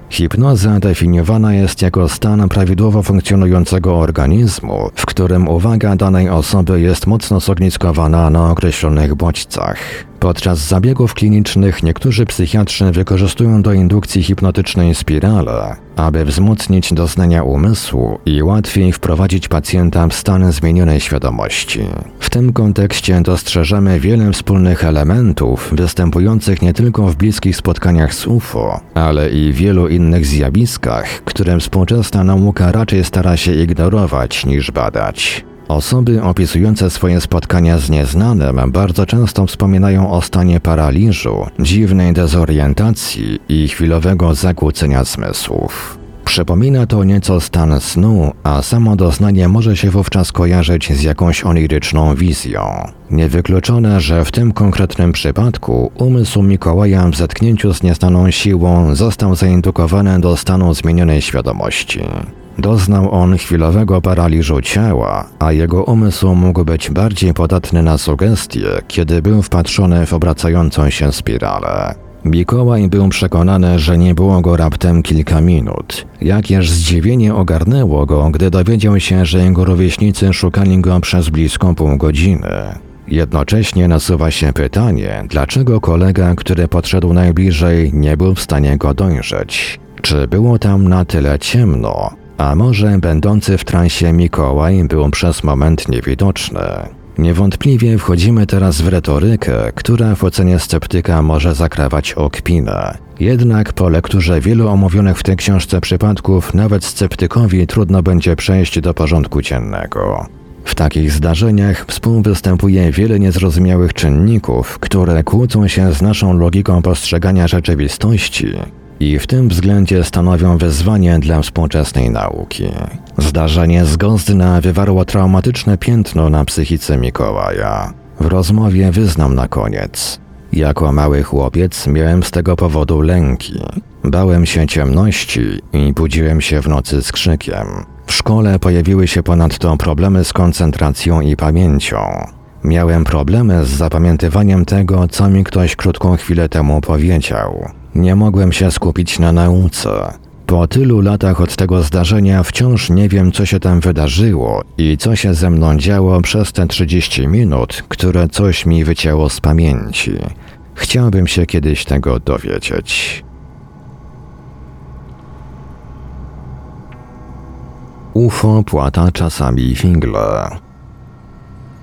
Hipnoza definiowana jest jako stan prawidłowo funkcjonującego organizmu, w którym uwaga danej osoby jest mocno zogniskowana na określonych bodźcach. Podczas zabiegów klinicznych niektórzy psychiatrzy wykorzystują do indukcji hipnotycznej spirale, aby wzmocnić doznania umysłu i łatwiej wprowadzić pacjenta w stan zmienionej świadomości. W tym kontekście dostrzeżemy wiele wspólnych elementów występujących nie tylko w bliskich spotkaniach z UFO, ale i wielu innych zjawiskach, które współczesna nauka raczej stara się ignorować niż badać. Osoby opisujące swoje spotkania z nieznanym bardzo często wspominają o stanie paraliżu, dziwnej dezorientacji i chwilowego zakłócenia zmysłów. Przypomina to nieco stan snu, a samo doznanie może się wówczas kojarzyć z jakąś oniryczną wizją. Niewykluczone, że w tym konkretnym przypadku umysł Mikołaja w zetknięciu z nieznaną siłą został zaindukowany do stanu zmienionej świadomości. Doznał on chwilowego paraliżu ciała, a jego umysł mógł być bardziej podatny na sugestie, kiedy był wpatrzony w obracającą się spiralę. Mikołaj był przekonany, że nie było go raptem kilka minut. Jakież zdziwienie ogarnęło go, gdy dowiedział się, że jego rówieśnicy szukali go przez blisko pół godziny. Jednocześnie nasuwa się pytanie, dlaczego kolega, który podszedł najbliżej, nie był w stanie go dojrzeć. Czy było tam na tyle ciemno, a może będący w transie Mikołaj był przez moment niewidoczny? Niewątpliwie wchodzimy teraz w retorykę, która w ocenie sceptyka może zakrawać okpinę. Jednak po lekturze wielu omówionych w tej książce przypadków nawet sceptykowi trudno będzie przejść do porządku dziennego. W takich zdarzeniach współwystępuje wiele niezrozumiałych czynników, które kłócą się z naszą logiką postrzegania rzeczywistości i w tym względzie stanowią wyzwanie dla współczesnej nauki. Zdarzenie z Gozdna wywarło traumatyczne piętno na psychice Mikołaja. W rozmowie wyznam na koniec. Jako mały chłopiec miałem z tego powodu lęki. Bałem się ciemności i budziłem się w nocy z krzykiem. W szkole pojawiły się ponadto problemy z koncentracją i pamięcią. Miałem problemy z zapamiętywaniem tego, co mi ktoś krótką chwilę temu powiedział. Nie mogłem się skupić na nauce. Po tylu latach od tego zdarzenia wciąż nie wiem, co się tam wydarzyło i co się ze mną działo przez te 30 minut, które coś mi wycięło z pamięci. Chciałbym się kiedyś tego dowiedzieć. UFO płata czasami figle.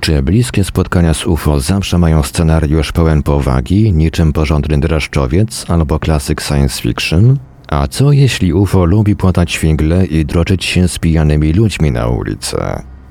Czy bliskie spotkania z UFO zawsze mają scenariusz pełen powagi, niczym porządny dreszczowiec albo klasyk science fiction? A co jeśli UFO lubi płatać figle i droczyć się z pijanymi ludźmi na ulicy?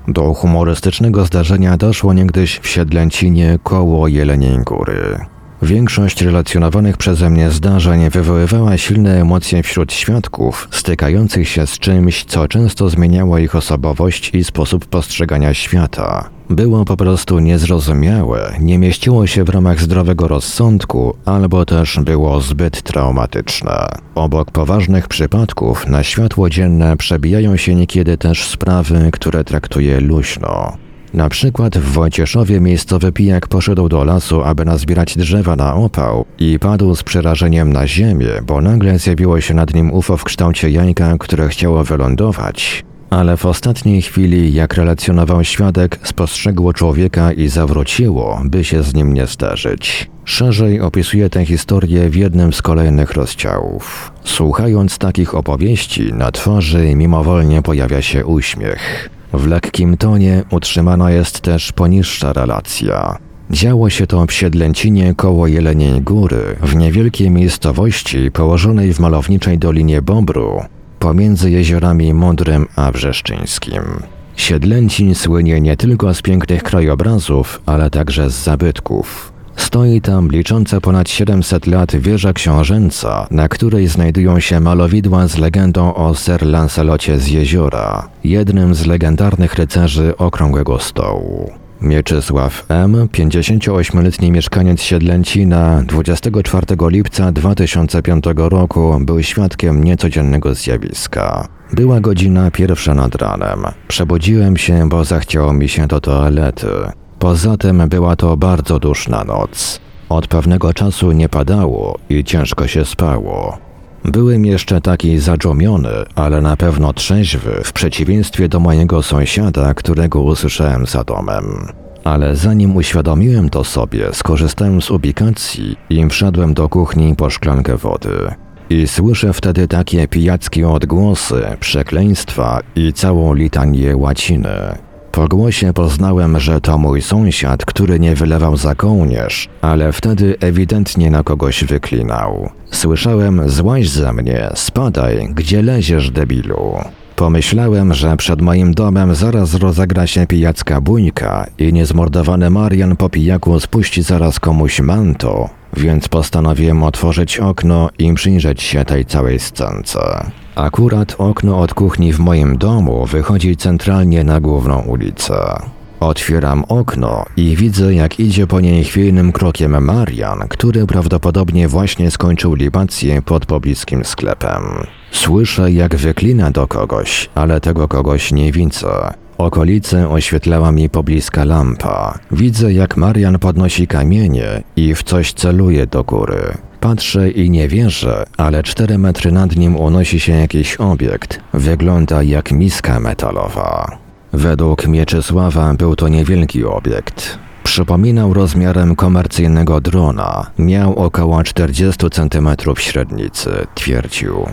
Do humorystycznego zdarzenia doszło niegdyś w Siedlęcinie koło Jeleniej Góry. Większość relacjonowanych przeze mnie zdarzeń wywoływała silne emocje wśród świadków, stykających się z czymś, co często zmieniało ich osobowość i sposób postrzegania świata. Było po prostu niezrozumiałe, nie mieściło się w ramach zdrowego rozsądku, albo też było zbyt traumatyczne. Obok poważnych przypadków na światło dzienne przebijają się niekiedy też sprawy, które traktuje luźno. Na przykład w Wojcieszowie miejscowy pijak poszedł do lasu, aby nazbierać drzewa na opał i padł z przerażeniem na ziemię, bo nagle zjawiło się nad nim UFO w kształcie jajka, które chciało wylądować. Ale w ostatniej chwili, jak relacjonował świadek, spostrzegło człowieka i zawróciło, by się z nim nie zdarzyć. Szerzej opisuje tę historię w jednym z kolejnych rozdziałów. Słuchając takich opowieści, na twarzy mimowolnie pojawia się uśmiech. W lekkim tonie utrzymana jest też poniższa relacja. Działo się to w Siedlęcinie koło Jeleniej Góry, w niewielkiej miejscowości położonej w malowniczej Dolinie Bobru, pomiędzy jeziorami Modrym a Wrzeszczyńskim. Siedlęcin słynie nie tylko z pięknych krajobrazów, ale także z zabytków. Stoi tam licząca ponad 700 lat wieża książęca, na której znajdują się malowidła z legendą o Sir Lancelocie z jeziora, jednym z legendarnych rycerzy Okrągłego Stołu. Mieczysław M., 58-letni mieszkaniec Siedlęcina, 24 lipca 2005 roku był świadkiem niecodziennego zjawiska. Była godzina pierwsza nad ranem. Przebudziłem się, bo zachciało mi się do toalety. Poza tym była to bardzo duszna noc. Od pewnego czasu nie padało i ciężko się spało. Byłem jeszcze taki zadżomiony, ale na pewno trzeźwy, w przeciwieństwie do mojego sąsiada, którego usłyszałem za domem. Ale zanim uświadomiłem to sobie, skorzystałem z ubikacji i wszedłem do kuchni po szklankę wody. I słyszę wtedy takie pijackie odgłosy, przekleństwa i całą litanię łaciny. Po głosie poznałem, że to mój sąsiad, który nie wylewał za kołnierz, ale wtedy ewidentnie na kogoś wyklinał. Słyszałem, złaź ze mnie, spadaj, gdzie leziesz, debilu. Pomyślałem, że przed moim domem zaraz rozegra się pijacka bójka i niezmordowany Marian po pijaku spuści zaraz komuś manto, więc postanowiłem otworzyć okno i przyjrzeć się tej całej scence. Akurat okno od kuchni w moim domu wychodzi centralnie na główną ulicę. Otwieram okno i widzę, jak idzie po niej chwiejnym krokiem Marian, który prawdopodobnie właśnie skończył libację pod pobliskim sklepem. Słyszę, jak wyklina do kogoś, ale tego kogoś nie widzę. Okolice oświetlała mi pobliska lampa. Widzę, jak Marian podnosi kamienie i w coś celuje do góry. Patrzę i nie wierzę, ale cztery metry nad nim unosi się jakiś obiekt. Wygląda jak miska metalowa. Według Mieczysława był to niewielki obiekt. Przypominał rozmiarem komercyjnego drona. Miał około 40 cm średnicy, twierdził.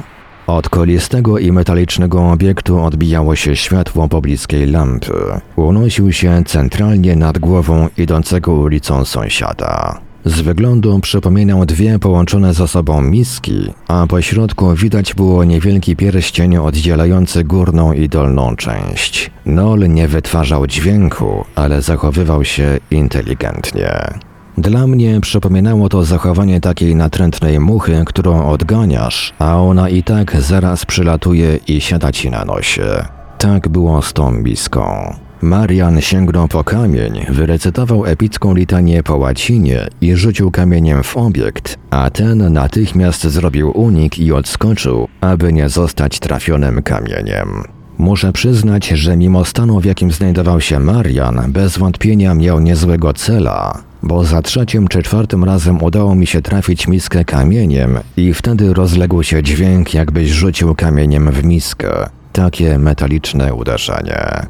Od kolistego i metalicznego obiektu odbijało się światło pobliskiej lampy. Unosił się centralnie nad głową idącego ulicą sąsiada. Z wyglądu przypominał dwie połączone ze sobą miski, a po środku widać było niewielki pierścień oddzielający górną i dolną część. Nol nie wytwarzał dźwięku, ale zachowywał się inteligentnie. Dla mnie przypominało to zachowanie takiej natrętnej muchy, którą odganiasz, a ona i tak zaraz przylatuje i siada ci na nosie. Tak było z tą miską. Marian sięgnął po kamień, wyrecytował epicką litanię po łacinie i rzucił kamieniem w obiekt, a ten natychmiast zrobił unik i odskoczył, aby nie zostać trafionym kamieniem. Muszę przyznać, że mimo stanu, w jakim znajdował się Marian, bez wątpienia miał niezłego cela, bo za trzecim czy czwartym razem udało mi się trafić miskę kamieniem i wtedy rozległ się dźwięk, jakbyś rzucił kamieniem w miskę. Takie metaliczne uderzenie.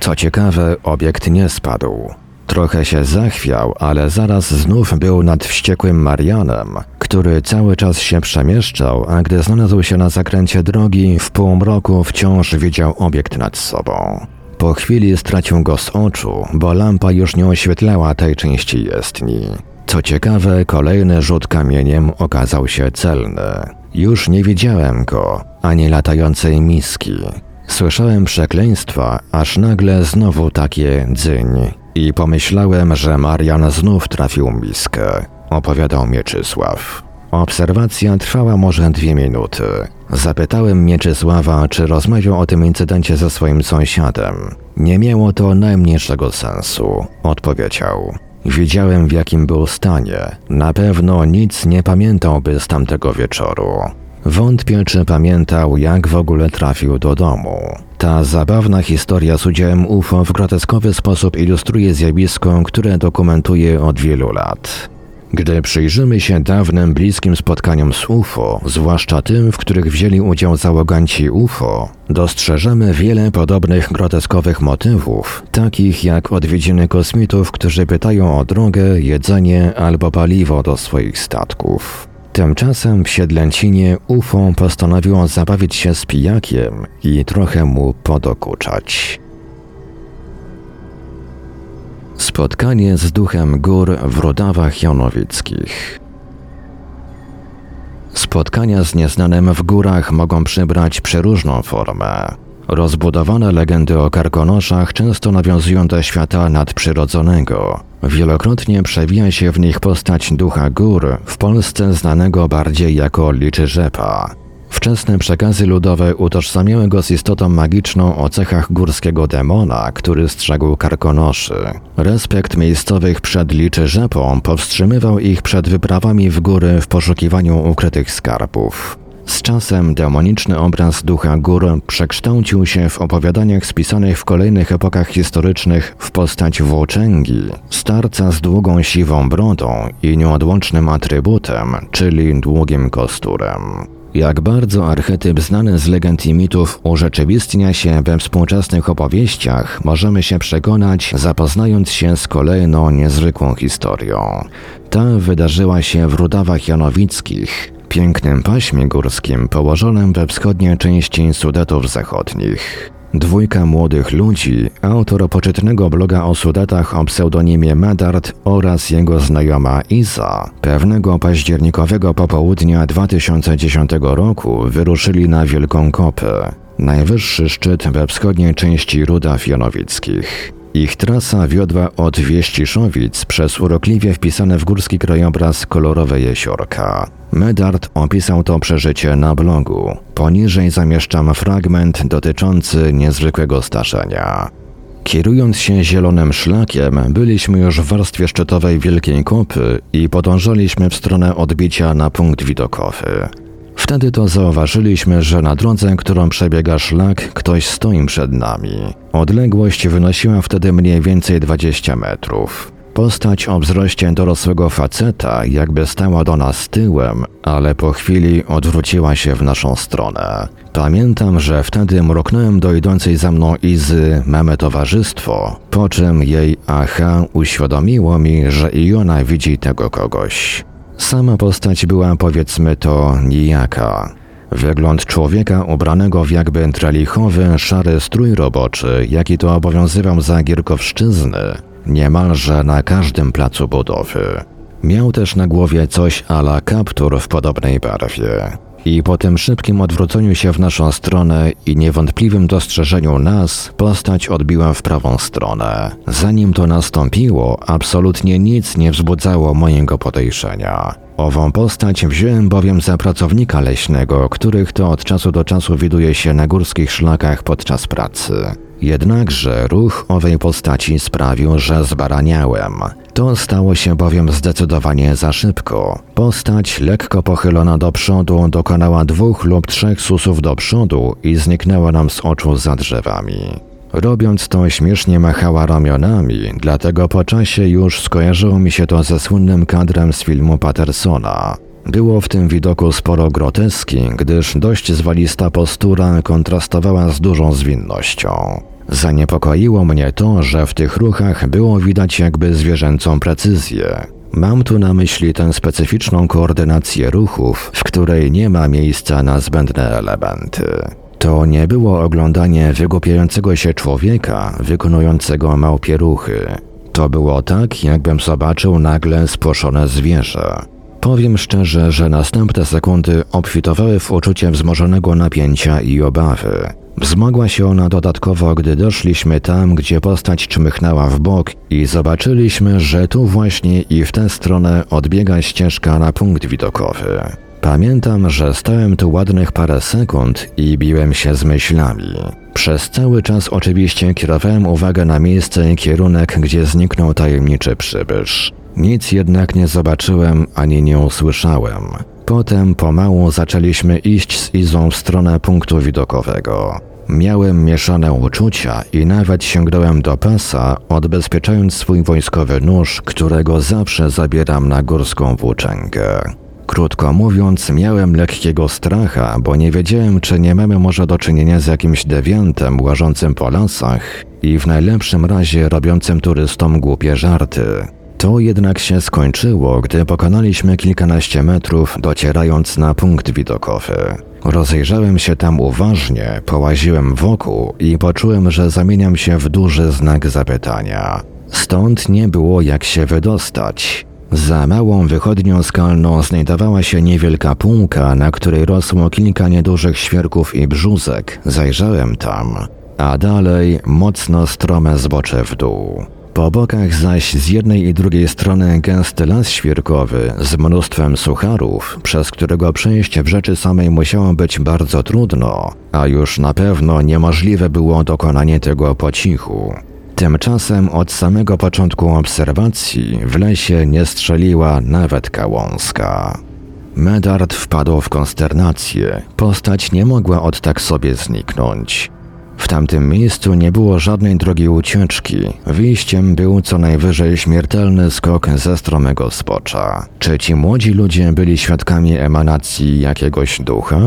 Co ciekawe, obiekt nie spadł. Trochę się zachwiał, ale zaraz znów był nad wściekłym Marianem, który cały czas się przemieszczał, a gdy znalazł się na zakręcie drogi, w półmroku wciąż widział obiekt nad sobą. Po chwili stracił go z oczu, bo lampa już nie oświetlała tej części jezdni. Co ciekawe, kolejny rzut kamieniem okazał się celny. Już nie widziałem go, ani latającej miski. Słyszałem przekleństwa, aż nagle znowu takie dzyń. I pomyślałem, że Marian znów trafił miskę. opowiadał Mieczysław. Obserwacja trwała może dwie minuty. Zapytałem Mieczysława, czy rozmawiał o tym incydencie ze swoim sąsiadem. Nie miało to najmniejszego sensu, odpowiedział. Widziałem w jakim był stanie. Na pewno nic nie pamiętałby z tamtego wieczoru. Wątpię, czy pamiętał, jak w ogóle trafił do domu. Ta zabawna historia z udziałem UFO w groteskowy sposób ilustruje zjawisko, które dokumentuje od wielu lat. Gdy przyjrzymy się dawnym, bliskim spotkaniom z UFO, zwłaszcza tym, w których wzięli udział załoganci UFO, dostrzeżemy wiele podobnych groteskowych motywów, takich jak odwiedziny kosmitów, którzy pytają o drogę, jedzenie albo paliwo do swoich statków. Tymczasem w Siedlęcinie UFO postanowiło zabawić się z pijakiem i trochę mu podokuczać. Spotkanie z duchem gór w Rudawach Janowickich. Spotkania z nieznanym w górach mogą przybrać przeróżną formę. Rozbudowane legendy o karkonoszach często nawiązują do świata nadprzyrodzonego. Wielokrotnie przewija się w nich postać ducha gór, w Polsce znanego bardziej jako liczy rzepa. Wczesne przekazy ludowe utożsamiały go z istotą magiczną o cechach górskiego demona, który strzegł karkonoszy. Respekt miejscowych przed liczy rzepą powstrzymywał ich przed wyprawami w góry w poszukiwaniu ukrytych skarbów. Z czasem demoniczny obraz ducha gór przekształcił się w opowiadaniach spisanych w kolejnych epokach historycznych w postać włóczęgi, starca z długą siwą brodą i nieodłącznym atrybutem, czyli długim kosturem. Jak bardzo archetyp znany z legend i mitów urzeczywistnia się we współczesnych opowieściach, możemy się przekonać, zapoznając się z kolejną niezwykłą historią. Ta wydarzyła się w Rudawach Janowickich, pięknym paśmie górskim położonym we wschodniej części Sudetów Zachodnich. Dwójka młodych ludzi, autor poczytnego bloga o Sudetach o pseudonimie Medard oraz jego znajoma Iza, pewnego październikowego popołudnia 2010 roku wyruszyli na Wielką Kopę, najwyższy szczyt we wschodniej części Rudaw Janowickich. Ich trasa wiodła od Wieściszowic przez urokliwie wpisane w górski krajobraz kolorowe jeziorka. Medard opisał to przeżycie na blogu. Poniżej zamieszczam fragment dotyczący niezwykłego zdarzenia. Kierując się zielonym szlakiem, byliśmy już w warstwie szczytowej Wielkiej Kopy i podążaliśmy w stronę odbicia na punkt widokowy. Wtedy to zauważyliśmy, że na drodze, którą przebiega szlak, ktoś stoi przed nami. Odległość wynosiła wtedy mniej więcej 20 metrów. Postać o wzroście dorosłego faceta jakby stała do nas tyłem, ale po chwili odwróciła się w naszą stronę. Pamiętam, że wtedy mruknąłem do idącej za mną Izy mamy towarzystwo, po czym jej aha uświadomiło mi, że i ona widzi tego kogoś. Sama postać była powiedzmy to nijaka. Wygląd człowieka ubranego w jakby trelichowy, szary strój roboczy, jaki to obowiązywał za Gierkowszczyzny, niemalże na każdym placu budowy. Miał też na głowie coś ala kaptur w podobnej barwie. I po tym szybkim odwróceniu się w naszą stronę i niewątpliwym dostrzeżeniu nas, postać odbiła w prawą stronę. Zanim to nastąpiło, absolutnie nic nie wzbudzało mojego podejrzenia. Ową postać wziąłem bowiem za pracownika leśnego, których to od czasu do czasu widuje się na górskich szlakach podczas pracy. Jednakże ruch owej postaci sprawił, że zbaraniałem. To stało się bowiem zdecydowanie za szybko. Postać, lekko pochylona do przodu, dokonała dwóch lub trzech susów do przodu i zniknęła nam z oczu za drzewami. Robiąc to śmiesznie machała ramionami, dlatego po czasie już skojarzyło mi się to ze słynnym kadrem z filmu Pattersona. Było w tym widoku sporo groteski, gdyż dość zwalista postura kontrastowała z dużą zwinnością. Zaniepokoiło mnie to, że w tych ruchach było widać jakby zwierzęcą precyzję. Mam tu na myśli tę specyficzną koordynację ruchów, w której nie ma miejsca na zbędne elementy. To nie było oglądanie wygłupiającego się człowieka wykonującego małpie ruchy. To było tak, jakbym zobaczył nagle spłoszone zwierzę. Powiem szczerze, że następne sekundy obfitowały w uczucie wzmożonego napięcia i obawy. Wzmogła się ona dodatkowo, gdy doszliśmy tam, gdzie postać czmychnęła w bok i zobaczyliśmy, że tu właśnie i w tę stronę odbiega ścieżka na punkt widokowy. Pamiętam, że stałem tu ładnych parę sekund i biłem się z myślami. Przez cały czas oczywiście kierowałem uwagę na miejsce i kierunek, gdzie zniknął tajemniczy przybysz. Nic jednak nie zobaczyłem ani nie usłyszałem. Potem pomału zaczęliśmy iść z Izą w stronę punktu widokowego. Miałem mieszane uczucia i nawet sięgnąłem do pasa, odbezpieczając swój wojskowy nóż, którego zawsze zabieram na górską włóczęgę. Krótko mówiąc, miałem lekkiego stracha, bo nie wiedziałem, czy nie mamy może do czynienia z jakimś dewiantem łażącym po lasach i w najlepszym razie robiącym turystom głupie żarty. To jednak się skończyło, gdy pokonaliśmy kilkanaście metrów, docierając na punkt widokowy. Rozejrzałem się tam uważnie, połaziłem wokół i poczułem, że zamieniam się w duży znak zapytania. Stąd nie było jak się wydostać. Za małą wychodnią skalną znajdowała się niewielka półka, na której rosło kilka niedużych świerków i brzuzek. Zajrzałem tam, a dalej mocno strome zbocze w dół. Po bokach zaś z jednej i drugiej strony gęsty las świerkowy z mnóstwem sucharów, przez którego przejść w rzeczy samej musiało być bardzo trudno, a już na pewno niemożliwe było dokonanie tego po cichu. Tymczasem od samego początku obserwacji w lesie nie strzeliła nawet kałązka. Medard wpadł w konsternację. Postać nie mogła od tak sobie zniknąć. W tamtym miejscu nie było żadnej drogi ucieczki. Wyjściem był co najwyżej śmiertelny skok ze stromego spocza. Czy ci młodzi ludzie byli świadkami emanacji jakiegoś ducha?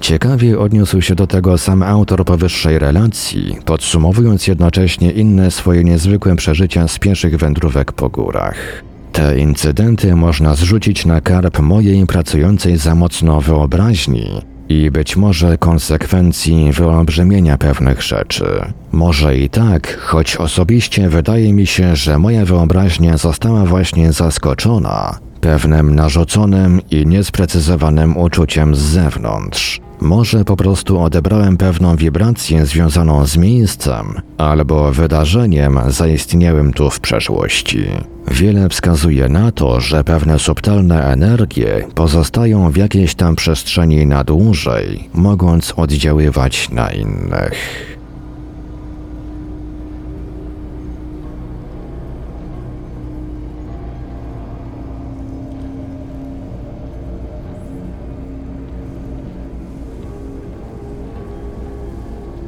Ciekawie odniósł się do tego sam autor powyższej relacji, podsumowując jednocześnie inne swoje niezwykłe przeżycia z pieszych wędrówek po górach. Te incydenty można zrzucić na karp mojej pracującej za mocno wyobraźni i być może konsekwencji wyolbrzymienia pewnych rzeczy. Może i tak, choć osobiście wydaje mi się, że moja wyobraźnia została właśnie zaskoczona pewnym narzuconym i niesprecyzowanym uczuciem z zewnątrz. Może po prostu odebrałem pewną wibrację związaną z miejscem albo wydarzeniem zaistniałym tu w przeszłości. Wiele wskazuje na to, że pewne subtelne energie pozostają w jakiejś tam przestrzeni na dłużej, mogąc oddziaływać na innych.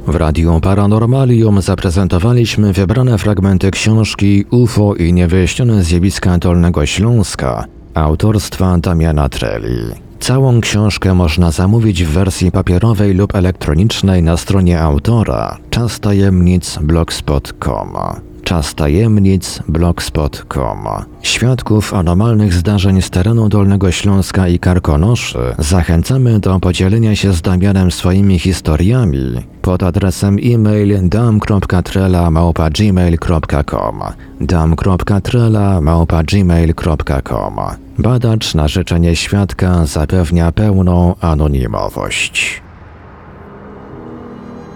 W Radiu Paranormalium zaprezentowaliśmy wybrane fragmenty książki UFO i niewyjaśnione zjawiska Dolnego Śląska autorstwa Damiana Treli. Całą książkę można zamówić w wersji papierowej lub elektronicznej na stronie autora czastajemnic.blogspot.com Czas tajemnic blogspot.com. Świadków anormalnych zdarzeń z terenu Dolnego Śląska i Karkonoszy zachęcamy do podzielenia się z Damianem swoimi historiami pod adresem e-mail dam.trela.gmail.com dam.trela.gmail.com Badacz na życzenie świadka zapewnia pełną anonimowość.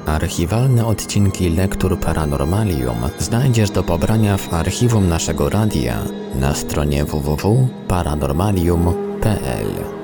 Archiwalne odcinki Lektur Paranormalium znajdziesz do pobrania w archiwum naszego radia na stronie www.paranormalium.pl.